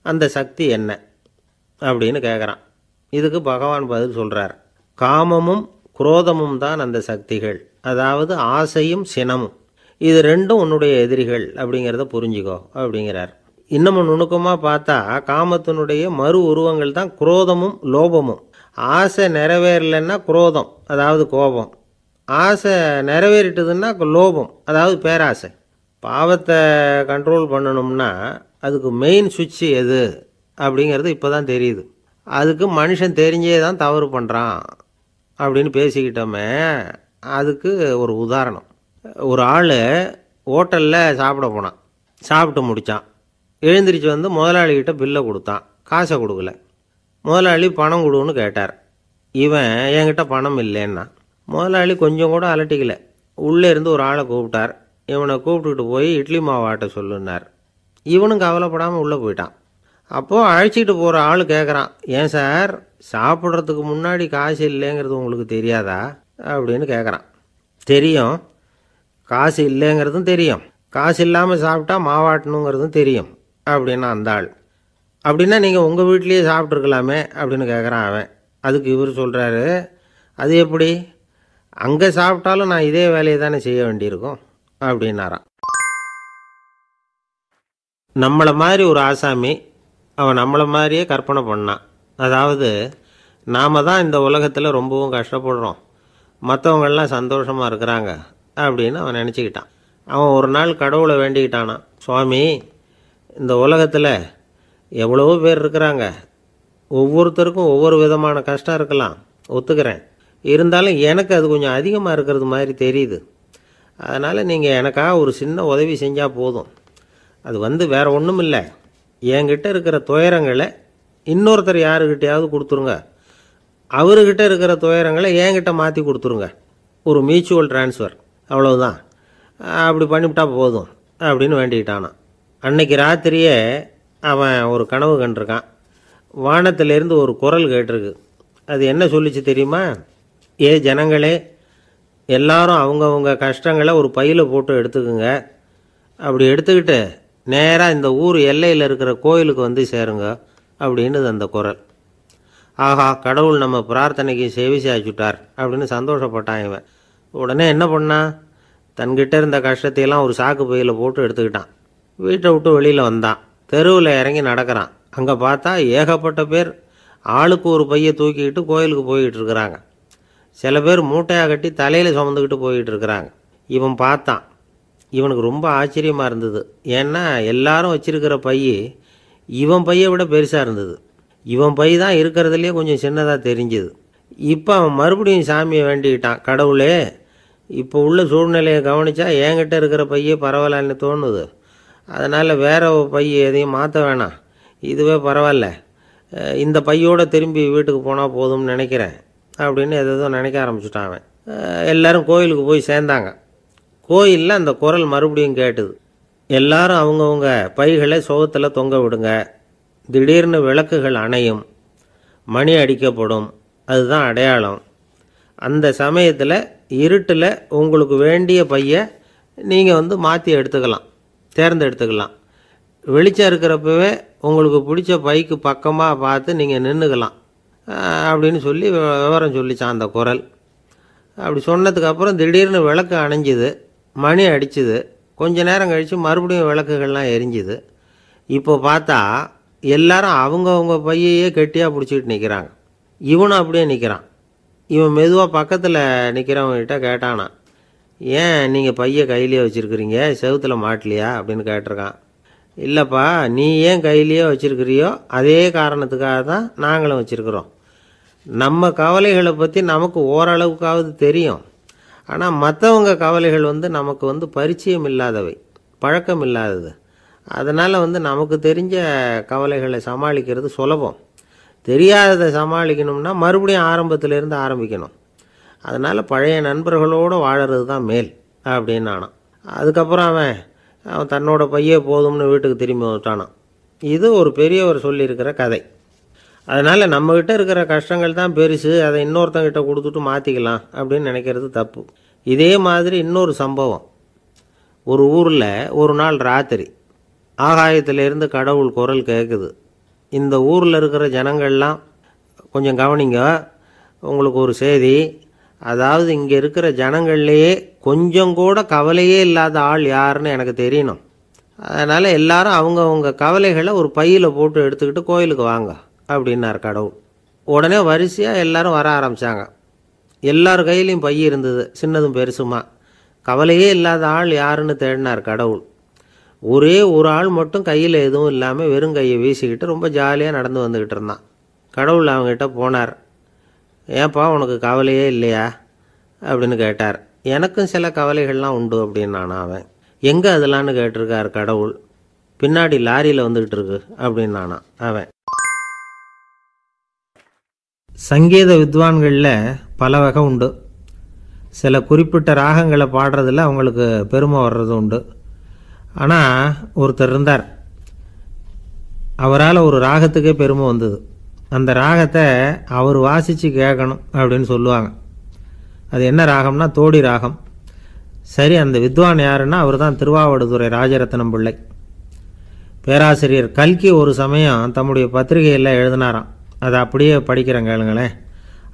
அந்த சக்தி என்ன? அப்படின்னு கேட்குறான் இதுக்கு பகவான் பதில் சொல்கிறார் காமமும் குரோதமும் தான் அந்த சக்திகள். அதாவது ஆசையும் சினமும். இது ரெண்டும் உன்னுடைய எதிரிகள் அப்படிங்கிறத புரிஞ்சுக்கோ அப்படிங்கிறார். இன்னமும் நுணுக்கமாக பார்த்தா காமத்தினுடைய மறு உருவங்கள் தான் குரோதமும் லோபமும். ஆசை நிறைவேறலைன்னா குரோதம் அதாவது கோபம். ஆசை நிறைவேறிட்டதுன்னா லோபம் அதாவது பேராசை. பாவத்தை கண்ட்ரோல் பண்ணணும்னா அதுக்கு மெயின் சுவிட்ச் எது அப்படிங்கிறது இப்போ தான் தெரியுது. அதுக்கு மனுஷன் தெரிஞ்சே தான் தவறு பண்ணுறான் அப்படின்னு பேசிக்கிட்டோமே அதுக்கு ஒரு உதாரணம். ஒரு ஆள் ஹோட்டலில் சாப்பிட போனான். சாப்பிட்டு முடித்தான் எழுந்திரிச்சு வந்து முதலாளிகிட்ட பில்லை கொடுத்தான். காசை கொடுக்கல. முதலாளி பணம் கொடுன்னு கேட்டார். இவன் என்கிட்ட பணம் இல்லைன்னா? முதலாளி கொஞ்சம் கூட அலட்டிக்கல. உள்ளே இருந்து ஒரு ஆளை கூப்பிட்டார். இவனை கூப்பிட்டுட்டு போய் இட்லி மாவு ஆட்ட சொல்லுன்னார். இவனும் கவலைப்படாமல் உள்ளே போயிட்டான். அப்போது அழைச்சிட்டு போகிற ஆள் கேட்குறான் ஏன் சார் சாப்பிட்றதுக்கு முன்னாடி காசு இல்லைங்கிறது உங்களுக்கு தெரியாதா? அப்படின்னு கேட்குறான் தெரியும். காசு இல்லைங்கிறதும் தெரியும். காசு இல்லாமல் சாப்பிட்டா மாவாட்டணுங்கிறதும் தெரியும். அப்படின்னா அந்த ஆள். அப்படின்னா நீங்கள் உங்கள் வீட்லேயே சாப்பிட்ருக்கலாமே அப்படின்னு கேட்குறான் அவன். அதுக்கு இவர் சொல்கிறாரு அது எப்படி? அங்கே சாப்பிட்டாலும் நான் இதே வேலையை தானே செய்ய வேண்டியிருக்கும் அப்படின்னாராம். நம்மளை மாதிரி ஒரு ஆசாமி அவன் நம்மளை மாதிரியே கற்பனை பண்ணான். அதாவது நாம் தான் இந்த உலகத்தில் ரொம்பவும் கஷ்டப்படுறோம். மற்றவங்கெல்லாம் சந்தோஷமாக இருக்கிறாங்க. அப்படின்னு அவன் நினச்சிக்கிட்டான். அவன் ஒரு நாள் கடவுளை வேண்டிக்கிட்டானான் சுவாமி இந்த உலகத்தில் எவ்வளவோ பேர் இருக்கிறாங்க. ஒவ்வொருத்தருக்கும் ஒவ்வொரு விதமான கஷ்டம் இருக்கலாம். ஒத்துக்கிறேன். இருந்தாலும் எனக்கு அது கொஞ்சம் அதிகமாக இருக்கிறது மாதிரி தெரியுது. அதனால் நீங்கள் எனக்காக ஒரு சின்ன உதவி செஞ்சால் போதும். அது வந்து வேற ஒன்றும் இல்லை என்கிட்ட இருக்கிற துயரங்களை இன்னொருத்தர் யாருக்கிட்டையாவது கொடுத்துருங்க. அவர்கிட்ட இருக்கிற துயரங்களை என்கிட்ட மாற்றி கொடுத்துருங்க. ஒரு மியூச்சுவல் ட்ரான்ஸ்ஃபர் அவ்வளவுதான். அப்படி பண்ணிவிட்டா போதும் அப்படின்னு வேண்டிக்கிட்டானான் அன்னைக்கு ராத்திரியே அவன் ஒரு கனவு கண்டிருக்கான். வானத்திலேருந்து ஒரு குரல் கேட்டிருக்கு. அது என்ன சொல்லிச்சு தெரியுமா? ஏ ஜனங்களே எல்லாரும் அவங்கவுங்க கஷ்டங்களை ஒரு பையில் போட்டு எடுத்துக்குங்க. அப்படி எடுத்துக்கிட்டு நேராக இந்த ஊர் எல்லையில் இருக்கிற கோயிலுக்கு வந்து சேருங்க அப்படின்னுது அந்த குரல். ஆஹா கடவுள் நம்ம பிரார்த்தனைக்கு செவி சாய்ச்சுட்டார் அப்படின்னு சந்தோஷப்பட்டான் இவன். உடனே என்ன பண்ணான் தன்கிட்ட இருந்த கஷ்டத்தையெல்லாம் ஒரு சாக்கு பையில் போட்டு எடுத்துக்கிட்டான். வீட்டை விட்டு வெளியில் வந்தான். தெருவில் இறங்கி நடக்கிறான். அங்கே பார்த்தா ஏகப்பட்ட பேர் ஆளுக்கு ஒரு பையை தூக்கிக்கிட்டு கோயிலுக்கு போய்கிட்டு இருக்கிறாங்க. சில பேர் மூட்டையாக கட்டி தலையில் சுமந்துக்கிட்டு போய்கிட்டு இருக்கிறாங்க. இவன் பார்த்தான். இவனுக்கு ரொம்ப ஆச்சரியமாக இருந்தது. ஏன்னா எல்லாரும் வச்சிருக்கிற பை இவன் பையை விட பெருசாக இருந்தது. இவன் பை தான் இருக்கிறதுலே கொஞ்சம் சின்னதாக தெரிஞ்சுது. இப்போ அவன் மறுபடியும் சாமியை வேண்டிக்கிட்டான். கடவுளே இப்போ உள்ள சூழ்நிலையை கவனித்தா என்கிட்ட இருக்கிற பையே பரவாயில்லன்னு தோணுது. அதனால் வேற பையை எதையும் மாற்ற வேணாம். இதுவே பரவாயில்ல. இந்த பையோட திரும்பி வீட்டுக்கு போனால் போதும்னு நினைக்கிறேன் அப்படின்னு எதோ நினைக்க ஆரம்பிச்சுட்டான் அவன். எல்லோரும் கோயிலுக்கு போய் சேர்ந்தாங்க. கோயிலில் அந்த குரல் மறுபடியும் கேட்டுது. எல்லாரும் அவங்கவுங்க பைகளை சுகத்தில் தொங்க விடுங்க. திடீர்னு விளக்குகள் அணையும். மணி அடிக்கப்படும். அதுதான் அடையாளம். அந்த சமயத்தில் இருட்டில் உங்களுக்கு வேண்டிய பையை நீங்கள் வந்து மாற்றி எடுத்துக்கலாம். தேர்ந்தெடுத்துக்கலாம் வெளிச்சம் இருக்கிறப்பவே உங்களுக்கு பிடிச்ச பைக்கு பக்கமாக பார்த்து நீங்கள் நின்றுக்கலாம் அப்படின்னு சொல்லி விவரம் சொல்லிச்சான் அந்த குரல். அப்படி சொன்னதுக்கப்புறம் திடீர்னு விளக்கு அணைஞ்சுது. மணி அடிச்சுது. கொஞ்ச நேரம் கழித்து மறுபடியும் விளக்குகள்லாம் எரிஞ்சுது. இப்போ பார்த்தா எல்லாரும் அவங்கவுங்க பையையே கெட்டியாக பிடிச்சிக்கிட்டு நிற்கிறாங்க இவனும் அப்படியே நிற்கிறான் இவன் மெதுவாக பக்கத்தில் நிற்கிறவங்ககிட்ட கேட்டானா ஏன் நீங்கள் பையை கையிலேயே வச்சுருக்கிறீங்க? செவுத்துல மாட்டலையா? அப்படின்னு கேட்டிருக்கான். இல்லைப்பா நீ ஏன் கையிலேயே வச்சுருக்கிறியோ அதே காரணத்துக்காக தான் நாங்களும் வச்சுருக்குறோம். நம்ம கவலைகளை பற்றி நமக்கு ஓரளவுக்காவது தெரியும். ஆனால் மற்றவங்க கவலைகள் வந்து நமக்கு வந்து பரிச்சயம் இல்லாதவை பழக்கம் இல்லாதது. அதனால் வந்து நமக்கு தெரிஞ்ச கவலைகளை சமாளிக்கிறது சுலபம். தெரியாததை சமாளிக்கணும்னா மறுபடியும் ஆரம்பத்திலேருந்து ஆரம்பிக்கணும். அதனால் பழைய நண்பர்களோடு வாழறது தான் மேல் அப்படின்னு நானான் அதுக்கப்புறம் அவன் அவன் தன்னோட பையே போதும்னு வீட்டுக்கு திரும்பி வந்துட்டானான் இது ஒரு பெரியவர் சொல்லியிருக்கிற கதை. அதனால் நம்மக்கிட்ட இருக்கிற கஷ்டங்கள் தான் பெருசு அதை இன்னொருத்தங்கிட்ட கொடுத்துட்டு மாற்றிக்கலாம் அப்படின்னு நினைக்கிறது தப்பு. இதே மாதிரி இன்னொரு சம்பவம். ஒரு ஊரில் ஒரு நாள் ராத்திரி ஆகாயத்திலேருந்து கடவுள் குரல் கேட்குது இந்த ஊரில் இருக்கிற ஜனங்கள்லாம் கொஞ்சம் கவனிங்க. உங்களுக்கு ஒரு செய்தி. அதாவது இங்கே இருக்கிற ஜனங்கள்லேயே கொஞ்சம் கூட கவலையே இல்லாத ஆள் யாருன்னு எனக்கு தெரியணும். அதனால் எல்லாரும் அவங்கவுங்க கவலைகளை ஒரு பையில் போட்டு எடுத்துக்கிட்டு கோயிலுக்கு வாங்க அப்படின்னார் கடவுள். உடனே வரிசையாக எல்லாரும் வர ஆரம்பித்தாங்க எல்லார் கையிலையும் பை இருந்தது சின்னதும் பெருசுமா. கவலையே இல்லாத ஆள் யாருன்னு தேடினார் கடவுள். ஒரே ஒரு ஆள் மட்டும் கையில் எதுவும் இல்லாமல் வெறும் கையை வீசிக்கிட்டு ரொம்ப ஜாலியாக நடந்து வந்துக்கிட்டு இருந்தான். கடவுள் அவங்ககிட்ட போனார். ஏன்பா உனக்கு கவலையே இல்லையா? அப்படின்னு கேட்டார். எனக்கும் சில கவலைகள்லாம் உண்டு அப்படின்னு நான் அவன். எங்கே அதெல்லாம்னு கேட்டிருக்கார் கடவுள். பின்னாடி லாரியில் வந்துக்கிட்டு இருக்கு அப்படின்னு நானா அவன். சங்கீத வித்வான்களில் பல வகை உண்டு. சில குறிப்பிட்ட ராகங்களை பாடுறதில் அவங்களுக்கு பெருமை வர்றது உண்டு. ஆனால் ஒருத்தர் இருந்தார். அவரால் ஒரு ராகத்துக்கே பெருமை வந்தது. அந்த ராகத்தை அவர் வாசித்து கேட்கணும் அப்படின்னு சொல்லுவாங்க. அது என்ன ராகம்னா தோடி ராகம். சரி அந்த வித்வான் யாருன்னா அவர் தான் திருவாவடுதுறை ராஜரத்னம் பிள்ளை. பேராசிரியர் கல்கி ஒரு சமயம் தம்முடைய பத்திரிகையில் எழுதினாராம். அதை அப்படியே படிக்கிறேன் கேளுங்களேன்.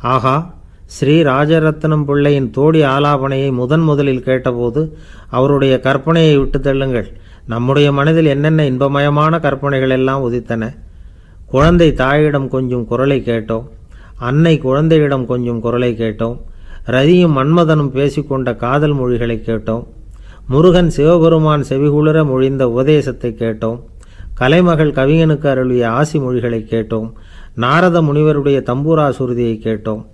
ஆகா ஸ்ரீ ராஜரத்னம் பிள்ளையின் தோடி ஆலாபனையை முதன் முதலில் கேட்டபோது அவருடைய கற்பனையை விட்டு தள்ளுங்கள். நம்முடைய மனதில் என்னென்ன இன்பமயமான கற்பனைகள் எல்லாம் உதித்தன? குழந்தை தாயிடம் கொஞ்சம் குரலை கேட்டோம். அன்னை குழந்தையிடம் கொஞ்சம் குரலை கேட்டோம். ரதியும் மன்மதனும் பேசிக்கொண்ட காதல் மொழிகளை கேட்டோம். முருகன் சிவபெருமான் செவிகுளிர மொழிந்த உபதேசத்தை கேட்டோம். கலைமகள் கவிஞனுக்கு அருளிய ஆசி மொழிகளை கேட்டோம். நாரத முனிவருடைய தம்பூரா சுருதியை கேட்டோம்.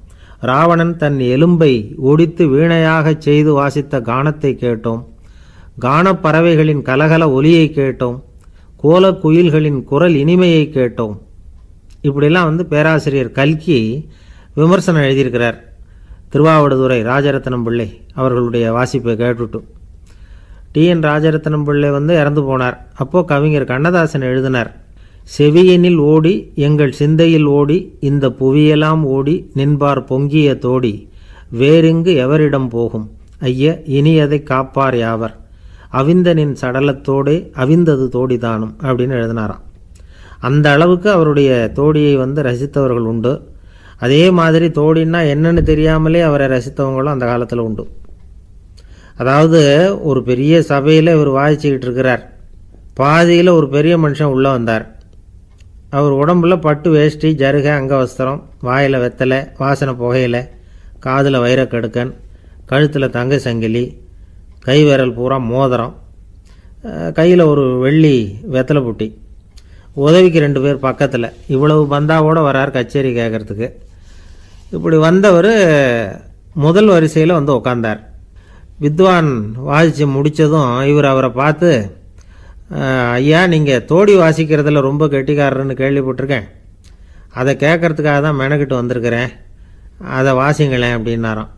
ராவணன் தன் எலும்பை ஒடித்து வீணையாகச் செய்து வாசித்த கானத்தை கேட்டோம். கானப் பறவைகளின் கலகல ஒலியை கேட்டோம். கோலக் குயில்களின் குரல் இனிமையை கேட்டோம். இப்படிலாம் வந்து பேராசிரியர் கல்கி விமர்சனம் எழுதியிருக்கிறார். திருவாவடுதுறை ராஜரத்னம் பிள்ளை அவர்களுடைய வாசிப்பை கேட்டுட்டு. டி என் ராஜரத்னம் பிள்ளை வந்து இறந்து போனார். அப்போது கவிஞர் கண்ணதாசன் எழுதினார். செவியனில் ஓடி எங்கள் சிந்தையில் ஓடி இந்த புவியெல்லாம் ஓடி நின்பார் பொங்கிய தோடி வேறெங்கு எவரிடம் போகும்? ஐய இனி அதை காப்பார் யாவர்? அவிந்தனின் சடலத்தோடே அவிந்தது தோடிதானும் அப்படின்னு எழுதினாராம். அந்த அளவுக்கு அவருடைய தோடியை வந்து ரசித்தவர்கள் உண்டு. அதே மாதிரி தோடின்னா என்னன்னு தெரியாமலே அவரை ரசித்தவங்களும் அந்த காலத்தில் உண்டு. அதாவது ஒரு பெரிய சபையில் இவர் வாதிச்சுக்கிட்டு இருக்கிறார். பாதியில் ஒரு பெரிய மனுஷன் உள்ளே வந்தார். அவர் உடம்புல பட்டு வேஷ்டி ஜருக அங்கவஸ்திரம் வாயில் வெத்தலை வாசனை புகையில காதில் வைரக்கடுக்கன் கழுத்தில் தங்க சங்கிலி கை விரல் பூரா மோதிரம் கையில் ஒரு வெள்ளி வெத்தலை புட்டி. உதவிக்கு ரெண்டு பேர் பக்கத்தில். இவ்வளவு பந்தாவோடு வரார் கச்சேரி கேட்குறதுக்கு இப்படி வந்தவர் முதல் வரிசையில் வந்து உட்காந்தார் வித்வான் வாசித்து முடித்ததும் இவர் அவரை பார்த்து ஐயா நீங்கள் தோடி வாசிக்கிறதுல ரொம்ப கெட்டிக்காரர்னு கேள்விப்பட்டிருக்கேன். அதை கேட்கறதுக்காக தான் மெனக்கிட்டு வந்திருக்கிறேன். அதை வாசிங்களேன் அப்படின்னாராம்.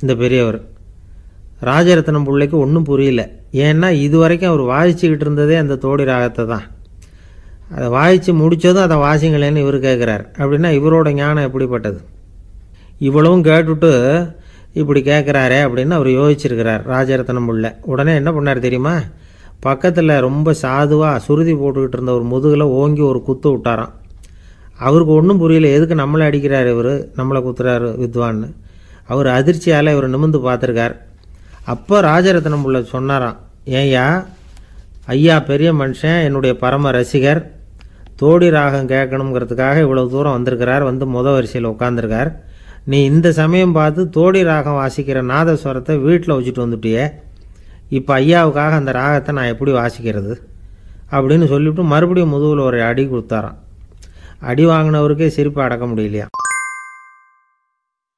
இந்த பெரியவர். ராஜரத்னம் பிள்ளைக்கு ஒன்றும் புரியல. ஏன்னா இது வரைக்கும் அவர் வாசிச்சுக்கிட்டு இருந்ததே அந்த தோடி ராகத்தை தான். அதை வாசித்து முடித்ததும் அதை வாசிங்களேன்னு இவர் கேட்குறார் அப்படின்னா இவரோட ஞானம் எப்படிப்பட்டது? இவ்வளவும் கேட்டுட்டு இப்படி கேட்குறாரே அப்படின்னு அவர் யோசிச்சிருக்கிறார் ராஜரத்னம் பிள்ளை. உடனே என்ன பண்ணார் தெரியுமா? பக்கத்தில் ரொம்ப சாதுவாக சுருதி போட்டுக்கிட்டு இருந்த ஒரு முதுகில் ஓங்கி ஒரு குத்து விட்டாராம். அவருக்கு ஒன்றும் புரியல எதுக்கு நம்மளை அடிக்கிறார் இவர்? நம்மளை குத்துறாரு வித்வான்னு. அவர் அதிர்ச்சியால் இவர் நிமிந்து பார்த்துருக்கார். அப்போ ராஜரத்னம் உள்ள சொன்னாராம் ஏய்யா ஐயா பெரிய மனுஷன் என்னுடைய பரம ரசிகர். தோடி ராகம் கேட்கணுங்கிறதுக்காக இவ்வளோ தூரம் வந்திருக்கிறார் வந்து முத வரிசையில் உட்காந்துருக்கார் நீ இந்த சமயம் பார்த்து தோடி ராகம் வாசிக்கிற நாதஸ்வரத்தை வீட்டில் வச்சுட்டு வந்துட்டியே. இப்போ ஐயாவுக்காக அந்த ராகத்தை நான் எப்படி வாசிக்கிறது? அப்படின்னு சொல்லிவிட்டு மறுபடியும் முதுகில் ஒரு அடி கொடுத்தாராம். அடி வாங்கினவருக்கே சிரிப்பு அடக்க முடியலையா?